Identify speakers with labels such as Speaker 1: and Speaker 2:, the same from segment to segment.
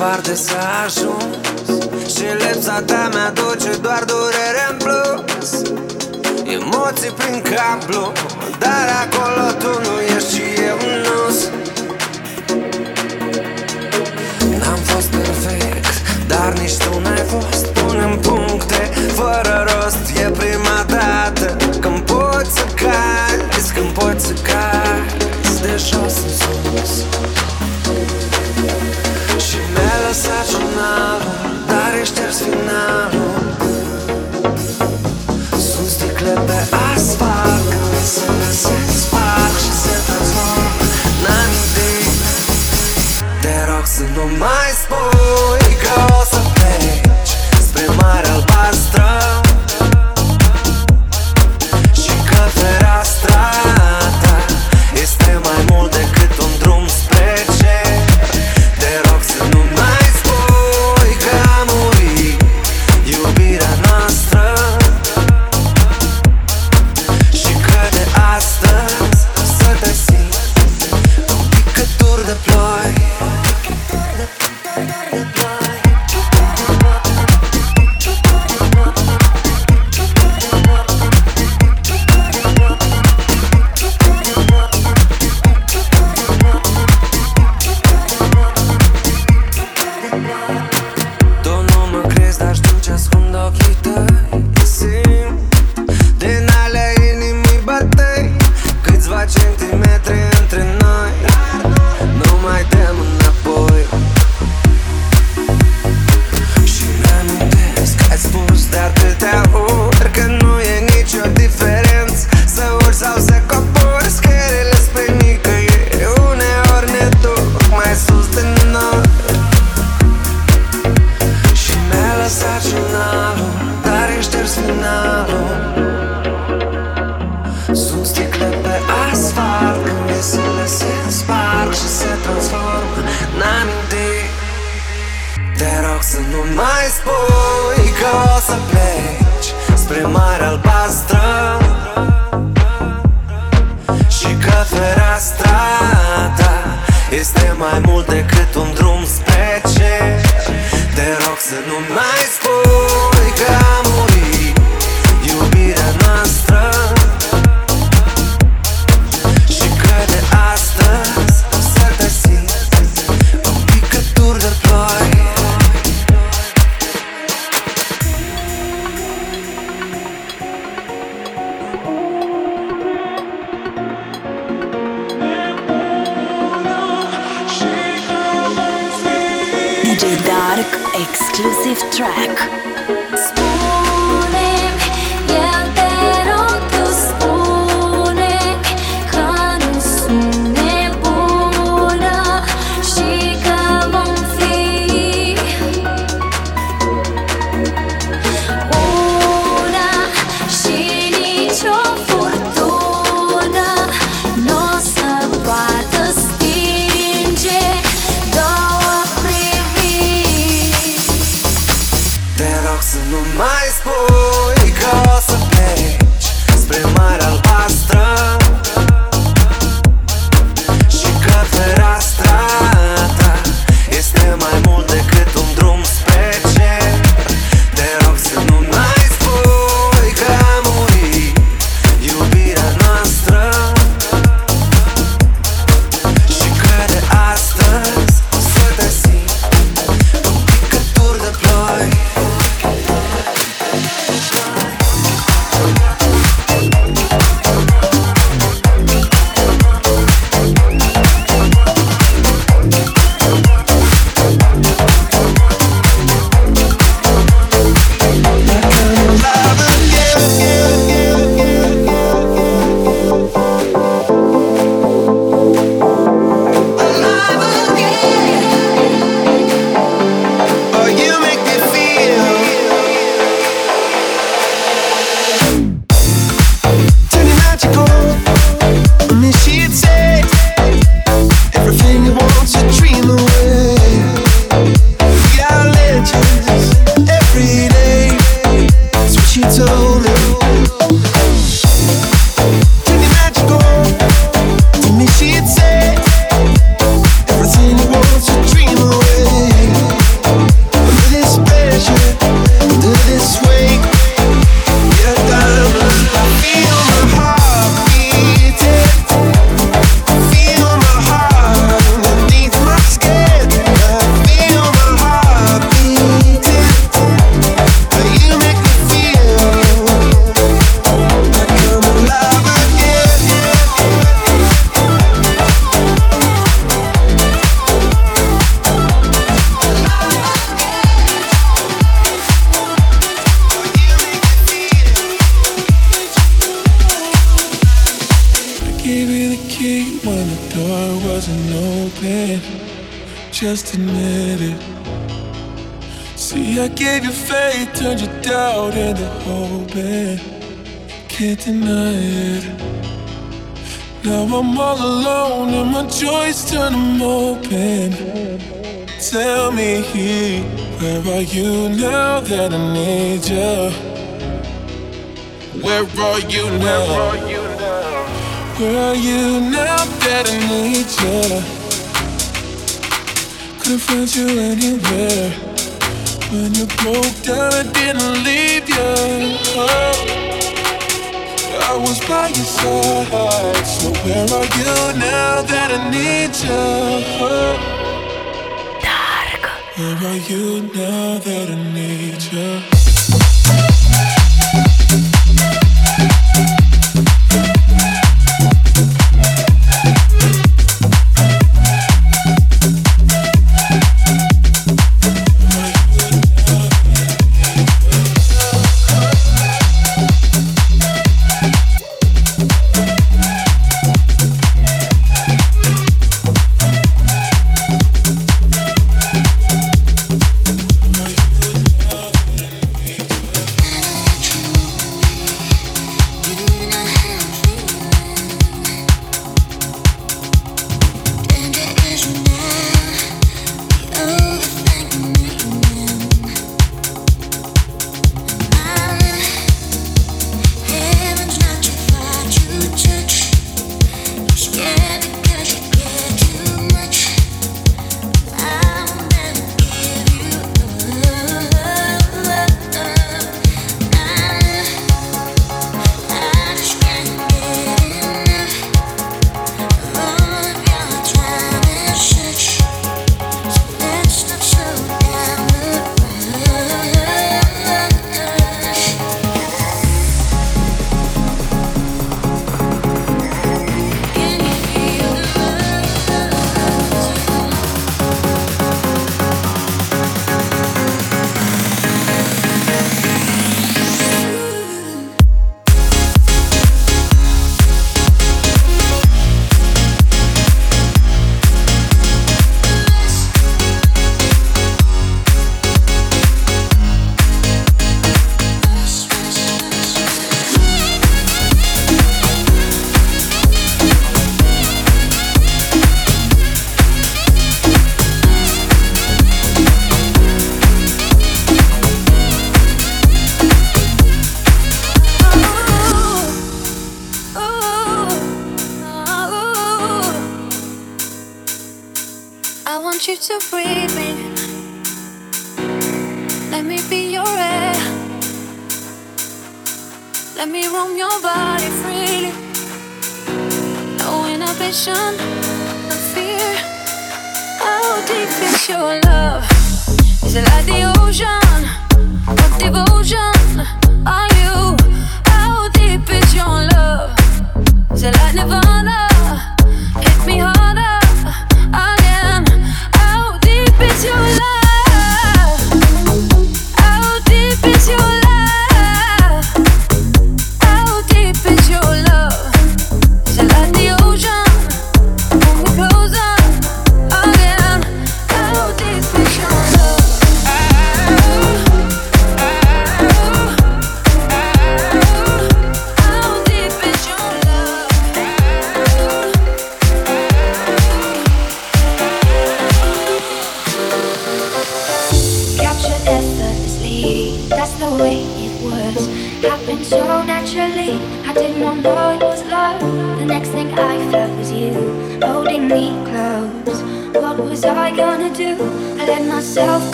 Speaker 1: departe s-a ajuns Și lipsa ta mi-aduce doar durere în plus. Emoții prin cablu Dar acolo tu nu ești și eu nu N-am Dar nici tu n-ai fost Punem puncte fără rost E prima dată când poți să cazi Când poți să cazi de jos în sus. Lăsat jurnalul Dar e șters finalul. Sunt sticle pe asfalt Când visele se sparg și se transformă N-am idei Te rog să nu mai spui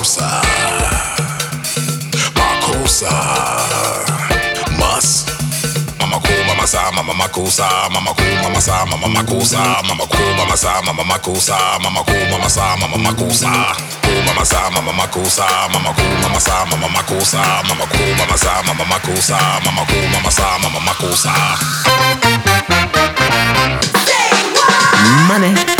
Speaker 2: makusa, mama cool, mama sa, mama makusa, mama cool, mama sa, mama makusa, mama cool, mama sa, mama makusa, cool, mama sa, mama makusa, mama cool, mama sa, mama makusa, mama cool, mama sa, mama makusa, mama cool, mama sa, mama.
Speaker 1: Money.
Speaker 2: mama makusa, mama ku, mama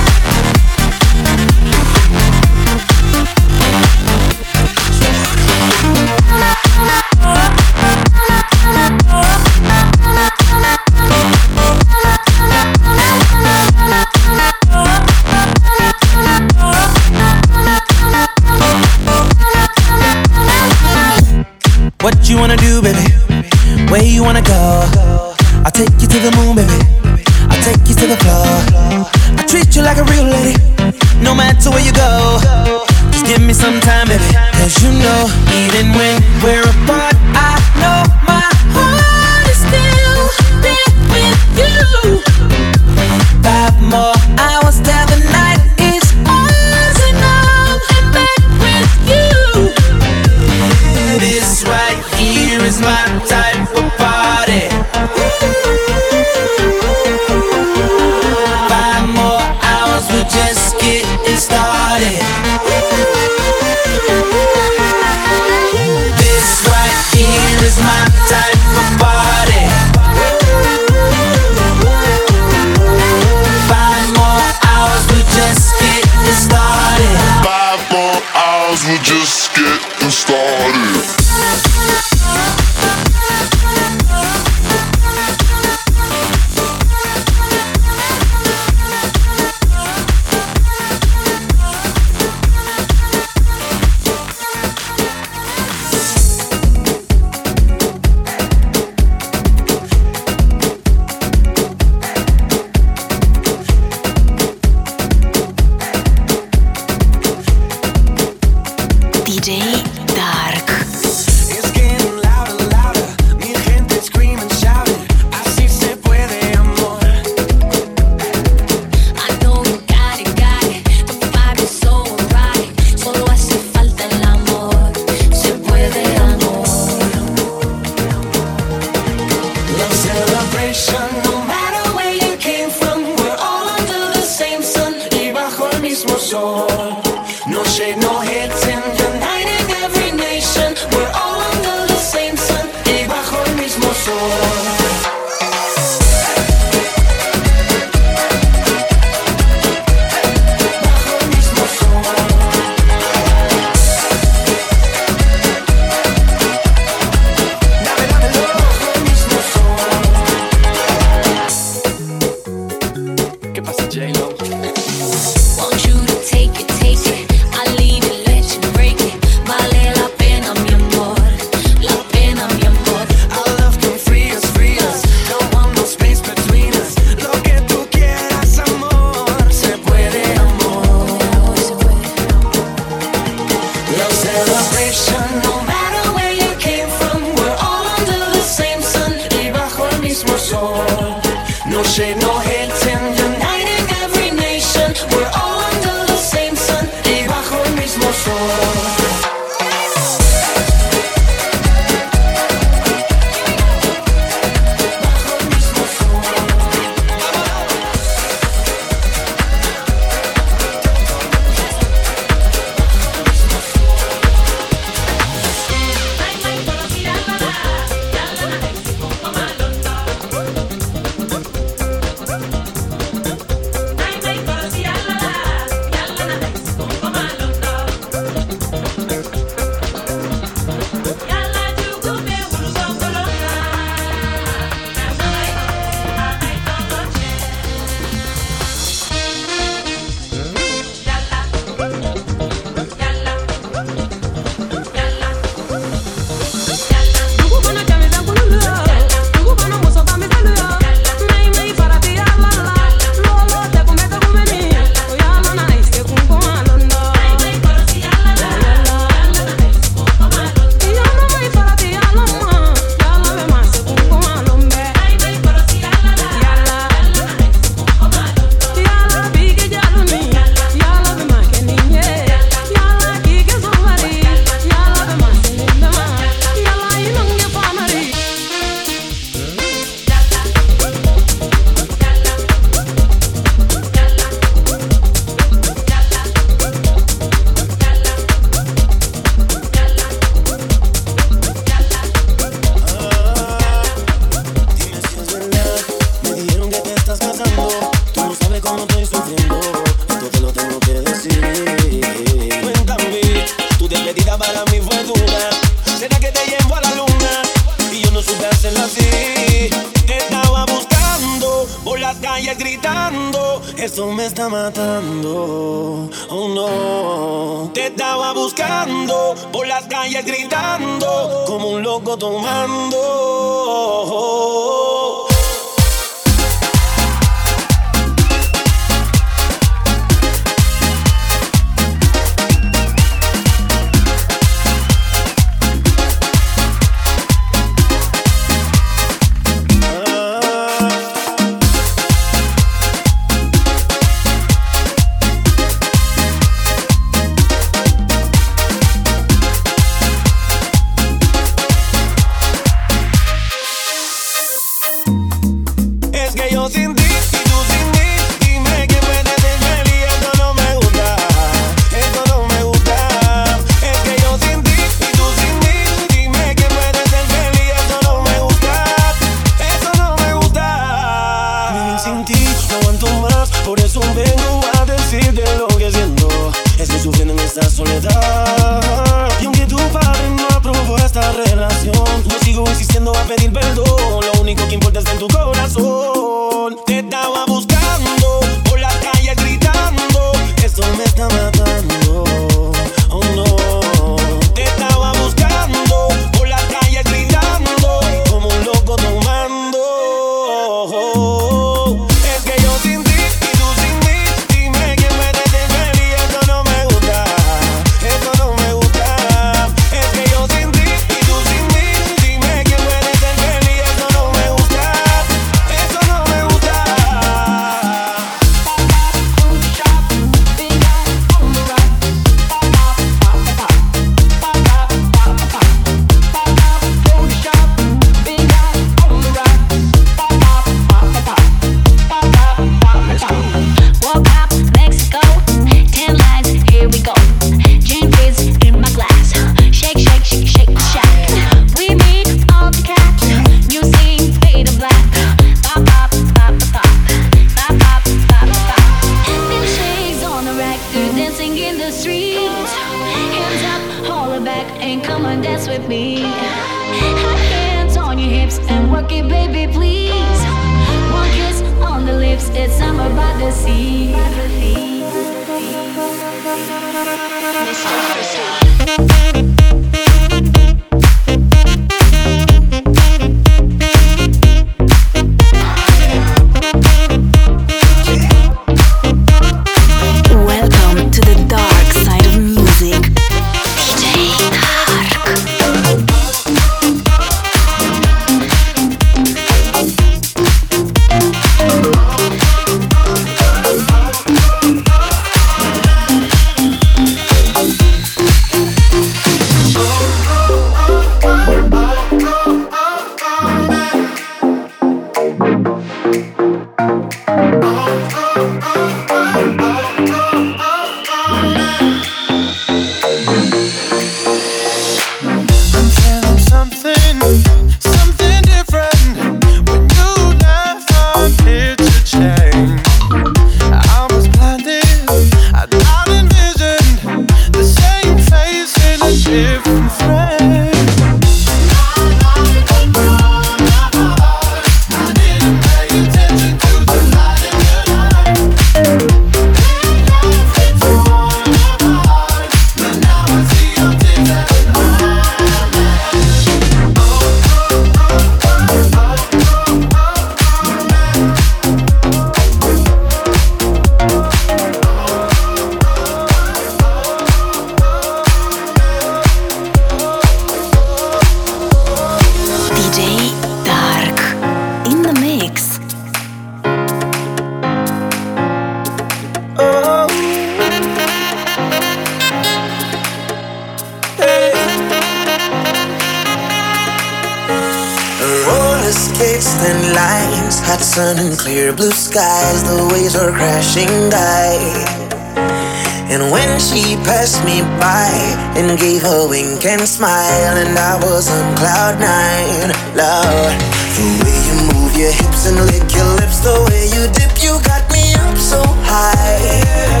Speaker 1: can smile and I was on cloud nine. Love, the way you move your hips and lick your lips, the way you dip, you got me up so high.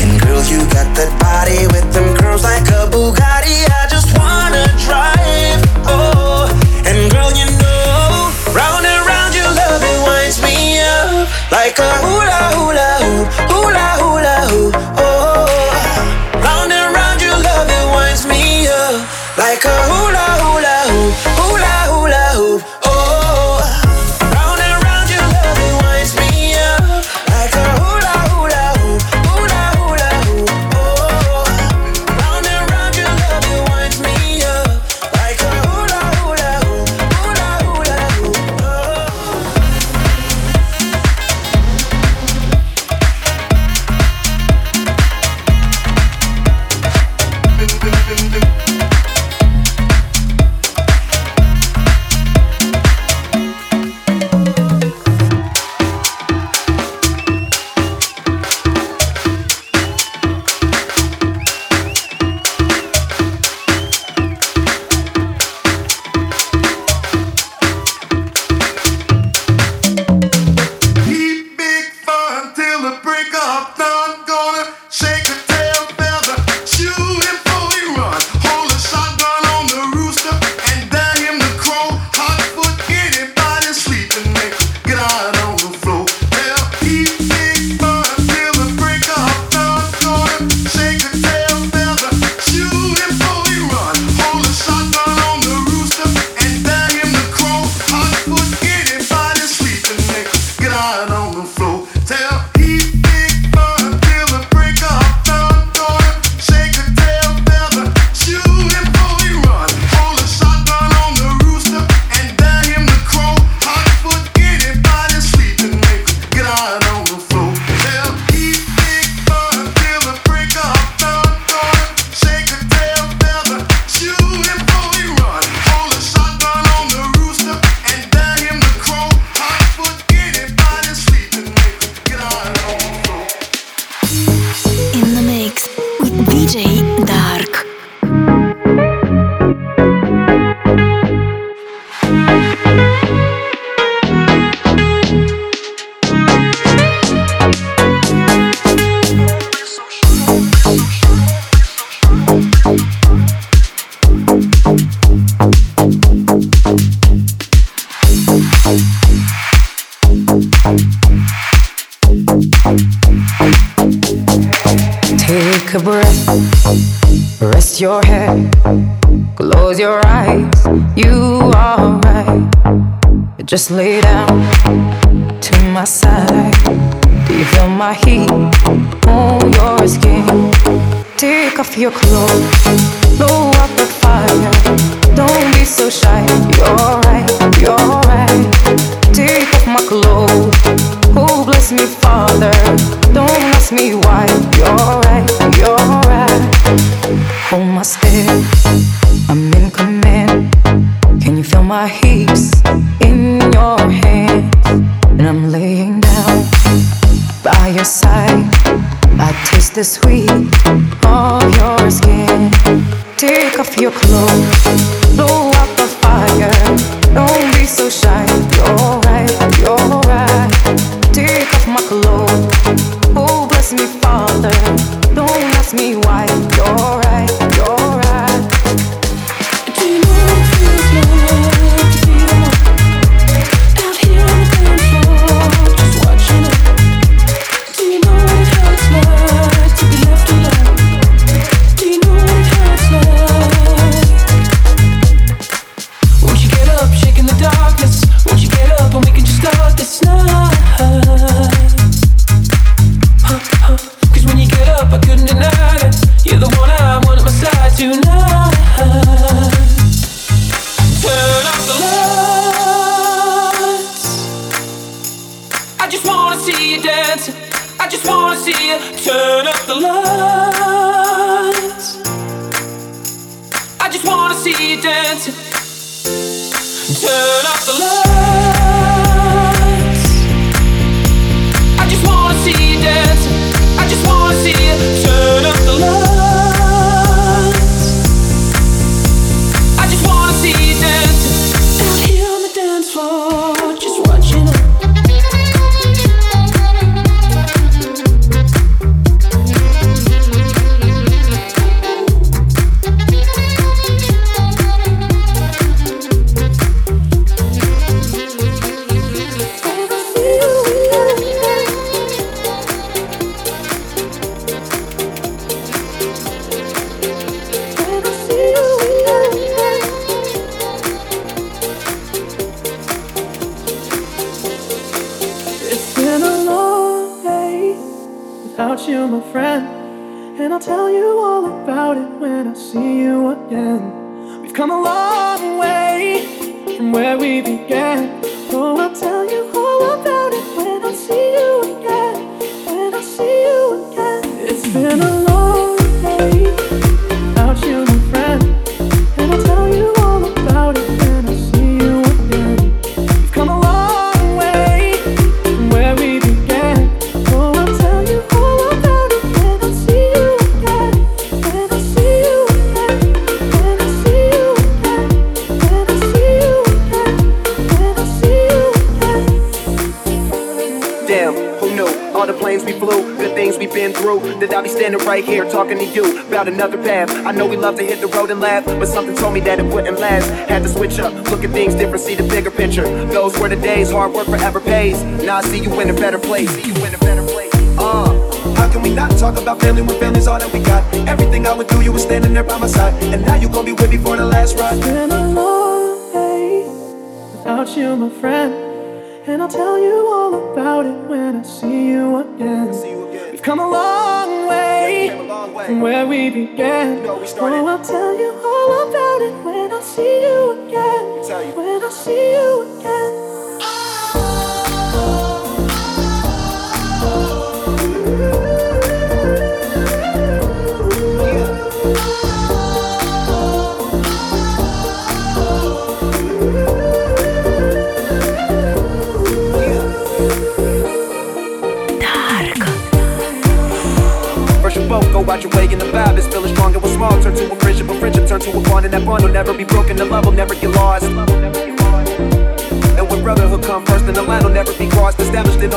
Speaker 1: And girl, you got that body with them curls like a Bugatti. I just wanna drive. Oh, and girl, you know, round and round your love, it winds
Speaker 3: me up like a hula hula hoop. The sweet of your skin. Take off your clothes,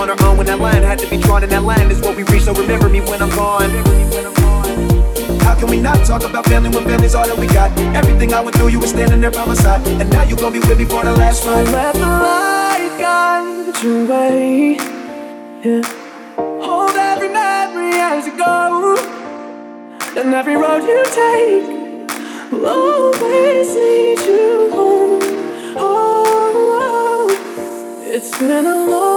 Speaker 4: on
Speaker 5: our own when that line had to be drawn, and that line is what we reach. So remember me when I'm gone. How can we not talk about family when family's all that we got? Everything I went through, you were standing there by my side, and now you gonna be with me for the last
Speaker 4: ride. Let the light guide your way. Yeah. Hold every memory as you go, and every road you take will always lead you home. Oh, oh, oh. it's been a long day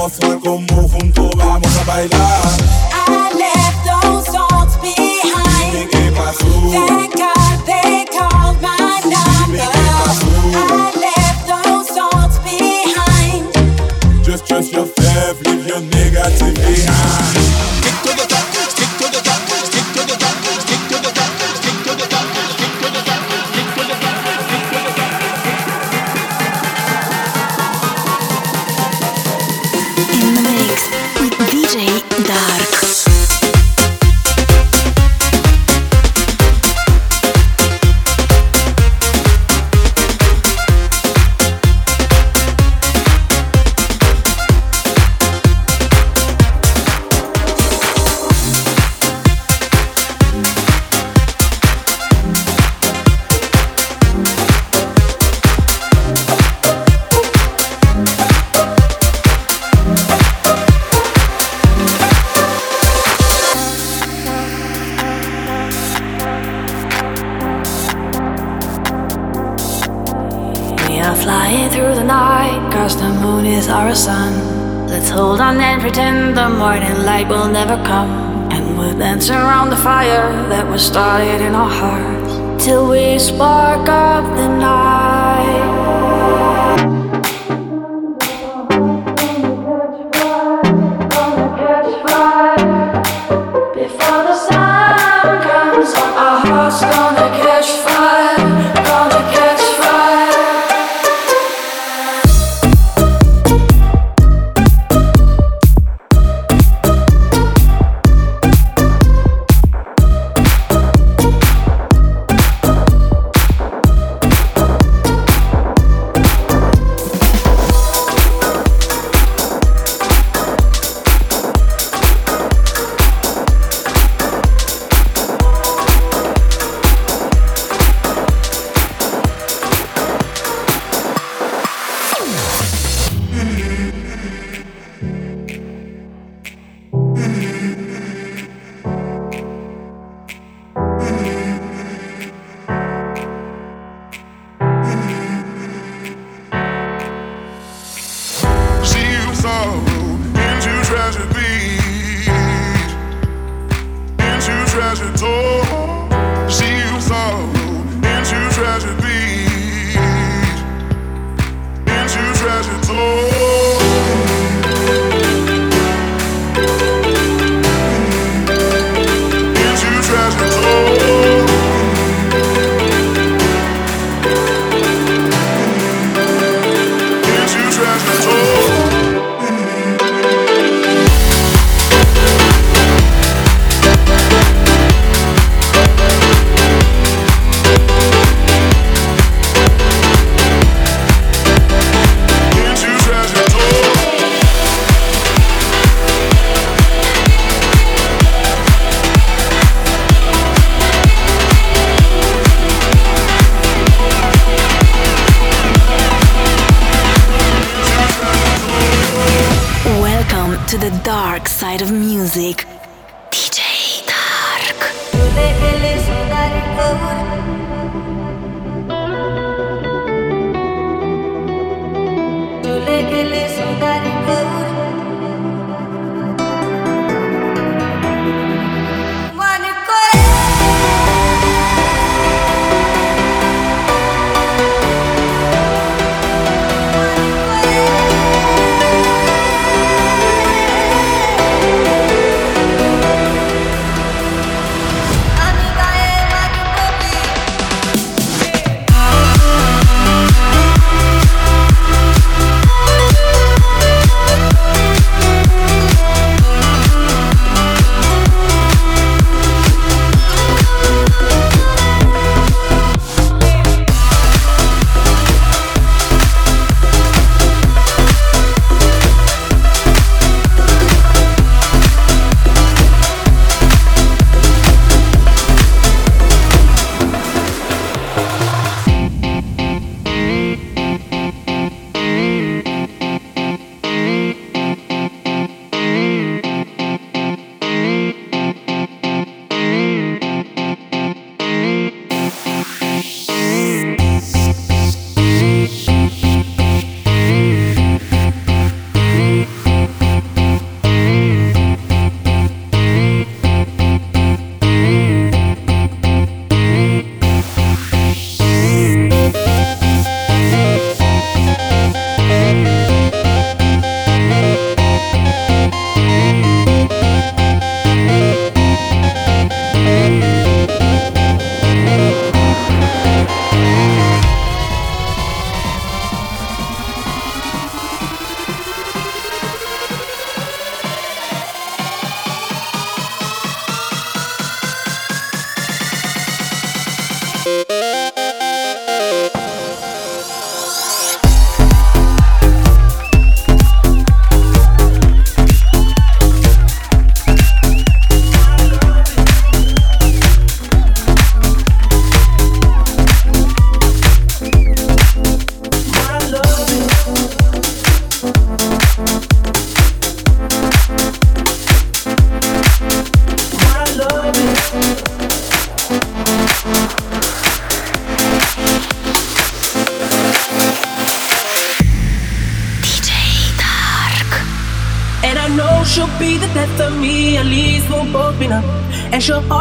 Speaker 6: vamos a como juntos
Speaker 7: vamos a bailar. I left those songs behind. Dime qué pasó. Thank God they called my number. I left those songs behind. Just
Speaker 8: trust your faith, leave your negative behind.
Speaker 9: measure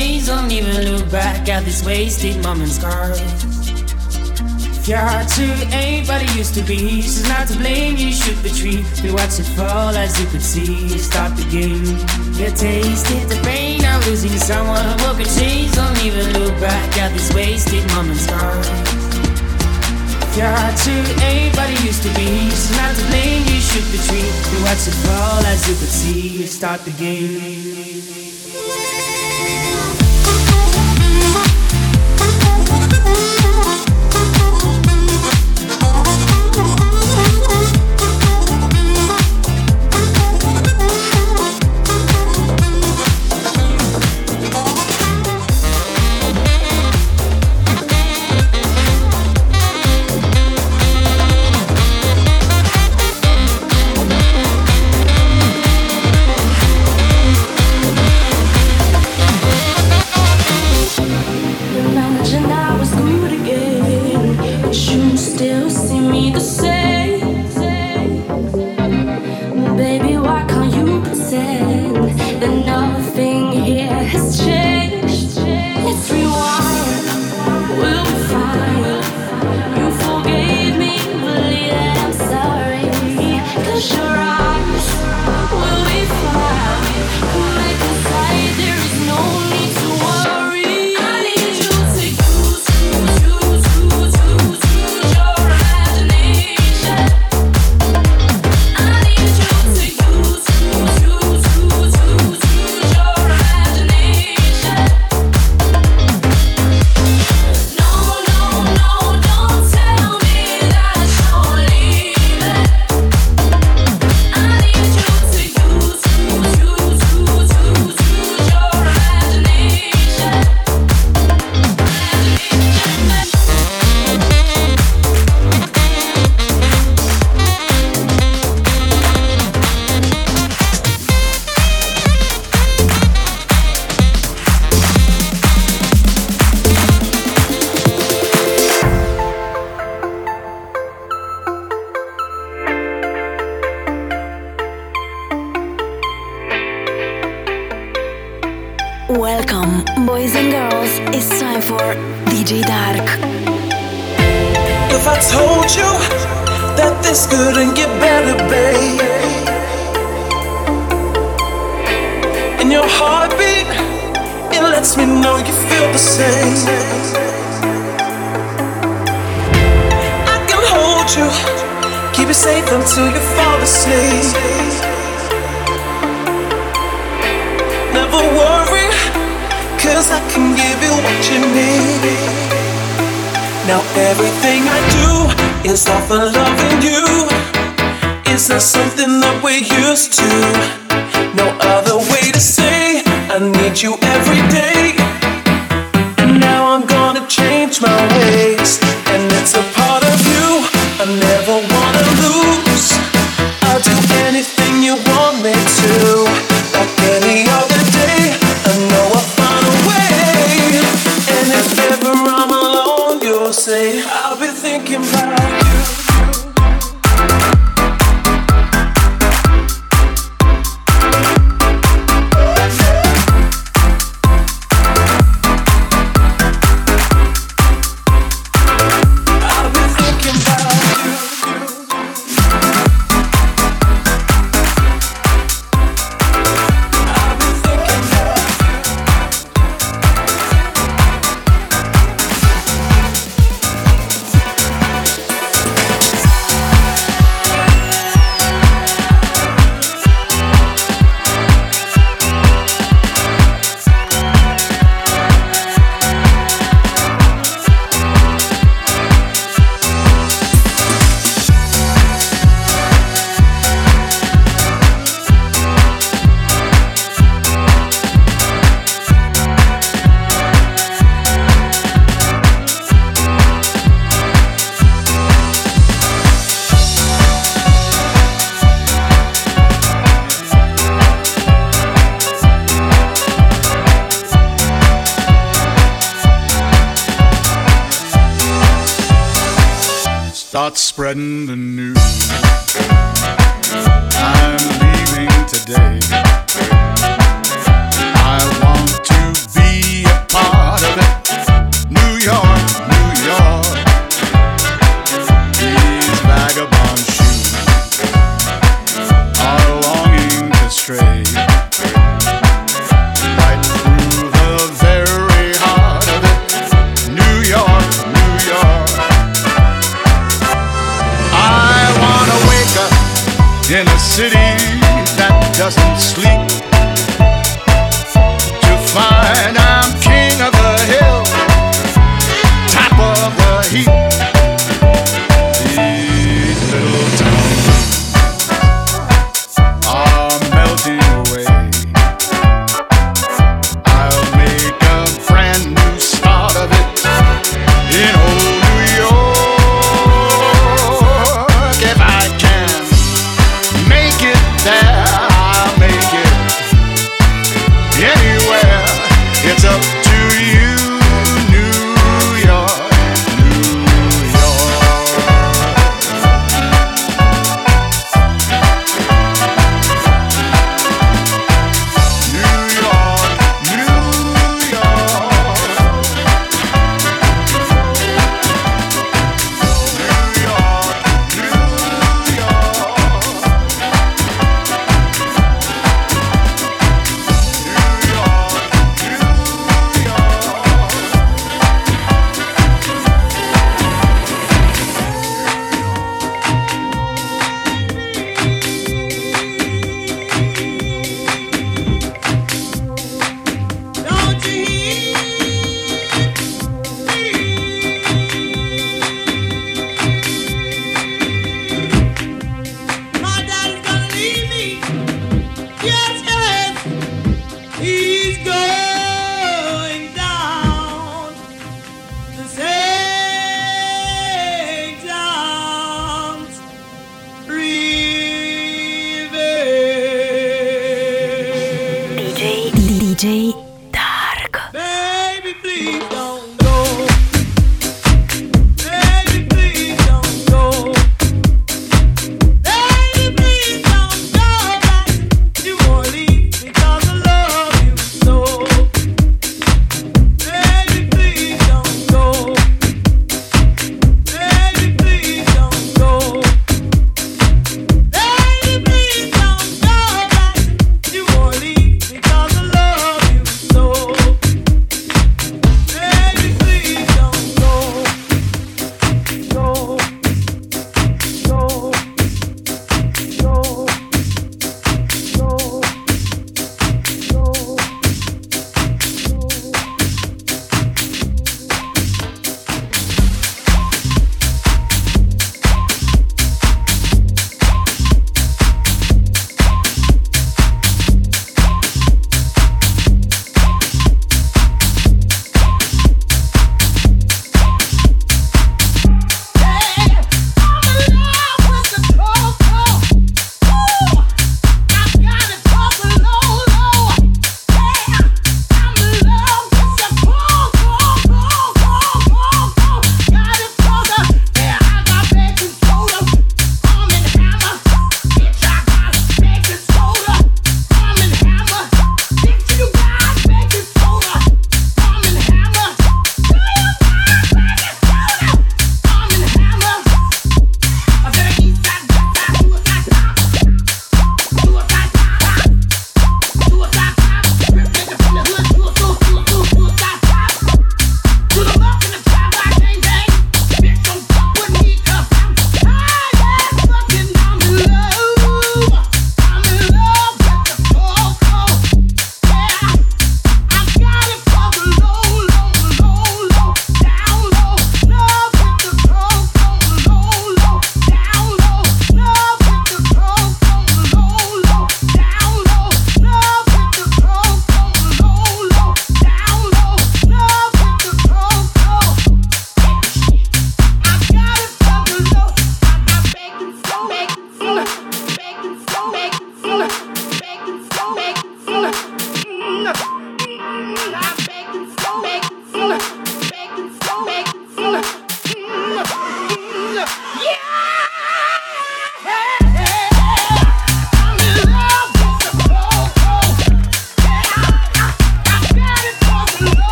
Speaker 9: someone. Don't even look back at these wasted moments, girl. If your heart to ain't what it used to be, she's not to blame. You shoot the tree, we watch it fall as you could see. Start the game. You tasted the pain of losing someone, broken chains. Don't even look back at these wasted moments, girl. If your heart to ain't what it used to be, she's not to blame. You shoot the tree, we watch it fall as you could see. Start the game.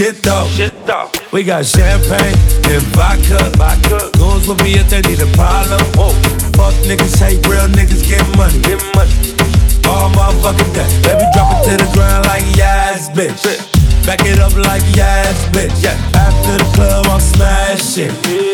Speaker 10: With
Speaker 11: the shit though? We got champagne and vodka. Goons with me if they need a problem. Fuck niggas, hate real niggas, get money. All motherfucking day. Baby, drop it to the ground like yes, bitch. Back it up like yes, bitch. Yeah. After the club, I'm smashing. We'll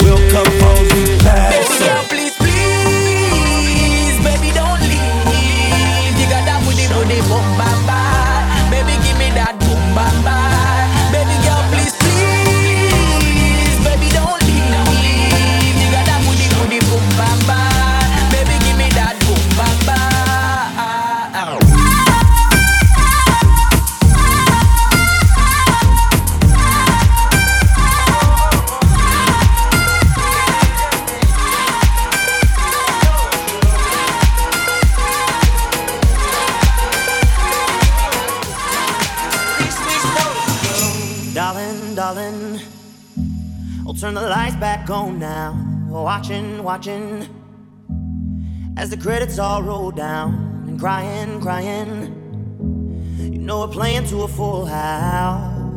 Speaker 12: Watching, as the credits all roll down and crying, crying. You know we're playing to a full house,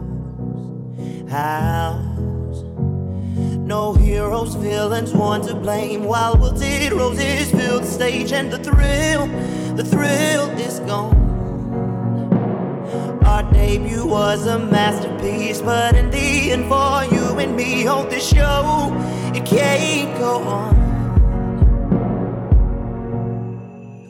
Speaker 12: house. No heroes, villains, one to blame. While wilted roses fill the stage, and the thrill, the thrill is gone. Our debut was a masterpiece, but in the end, for you and me on this show, it can't go on.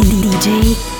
Speaker 10: DJ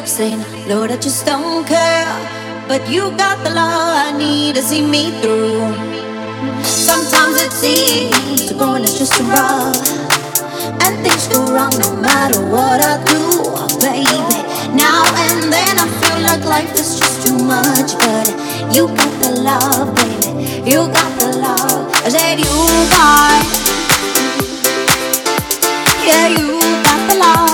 Speaker 13: up saying, Lord, I just don't care. But you got the love I need to see me through. Sometimes it seems the going is just too rough. And things go wrong no matter what I do, oh, baby. Now and then I feel like life is just too much. But you got the love, baby. You got the love. I said, You got. Yeah, you got the love.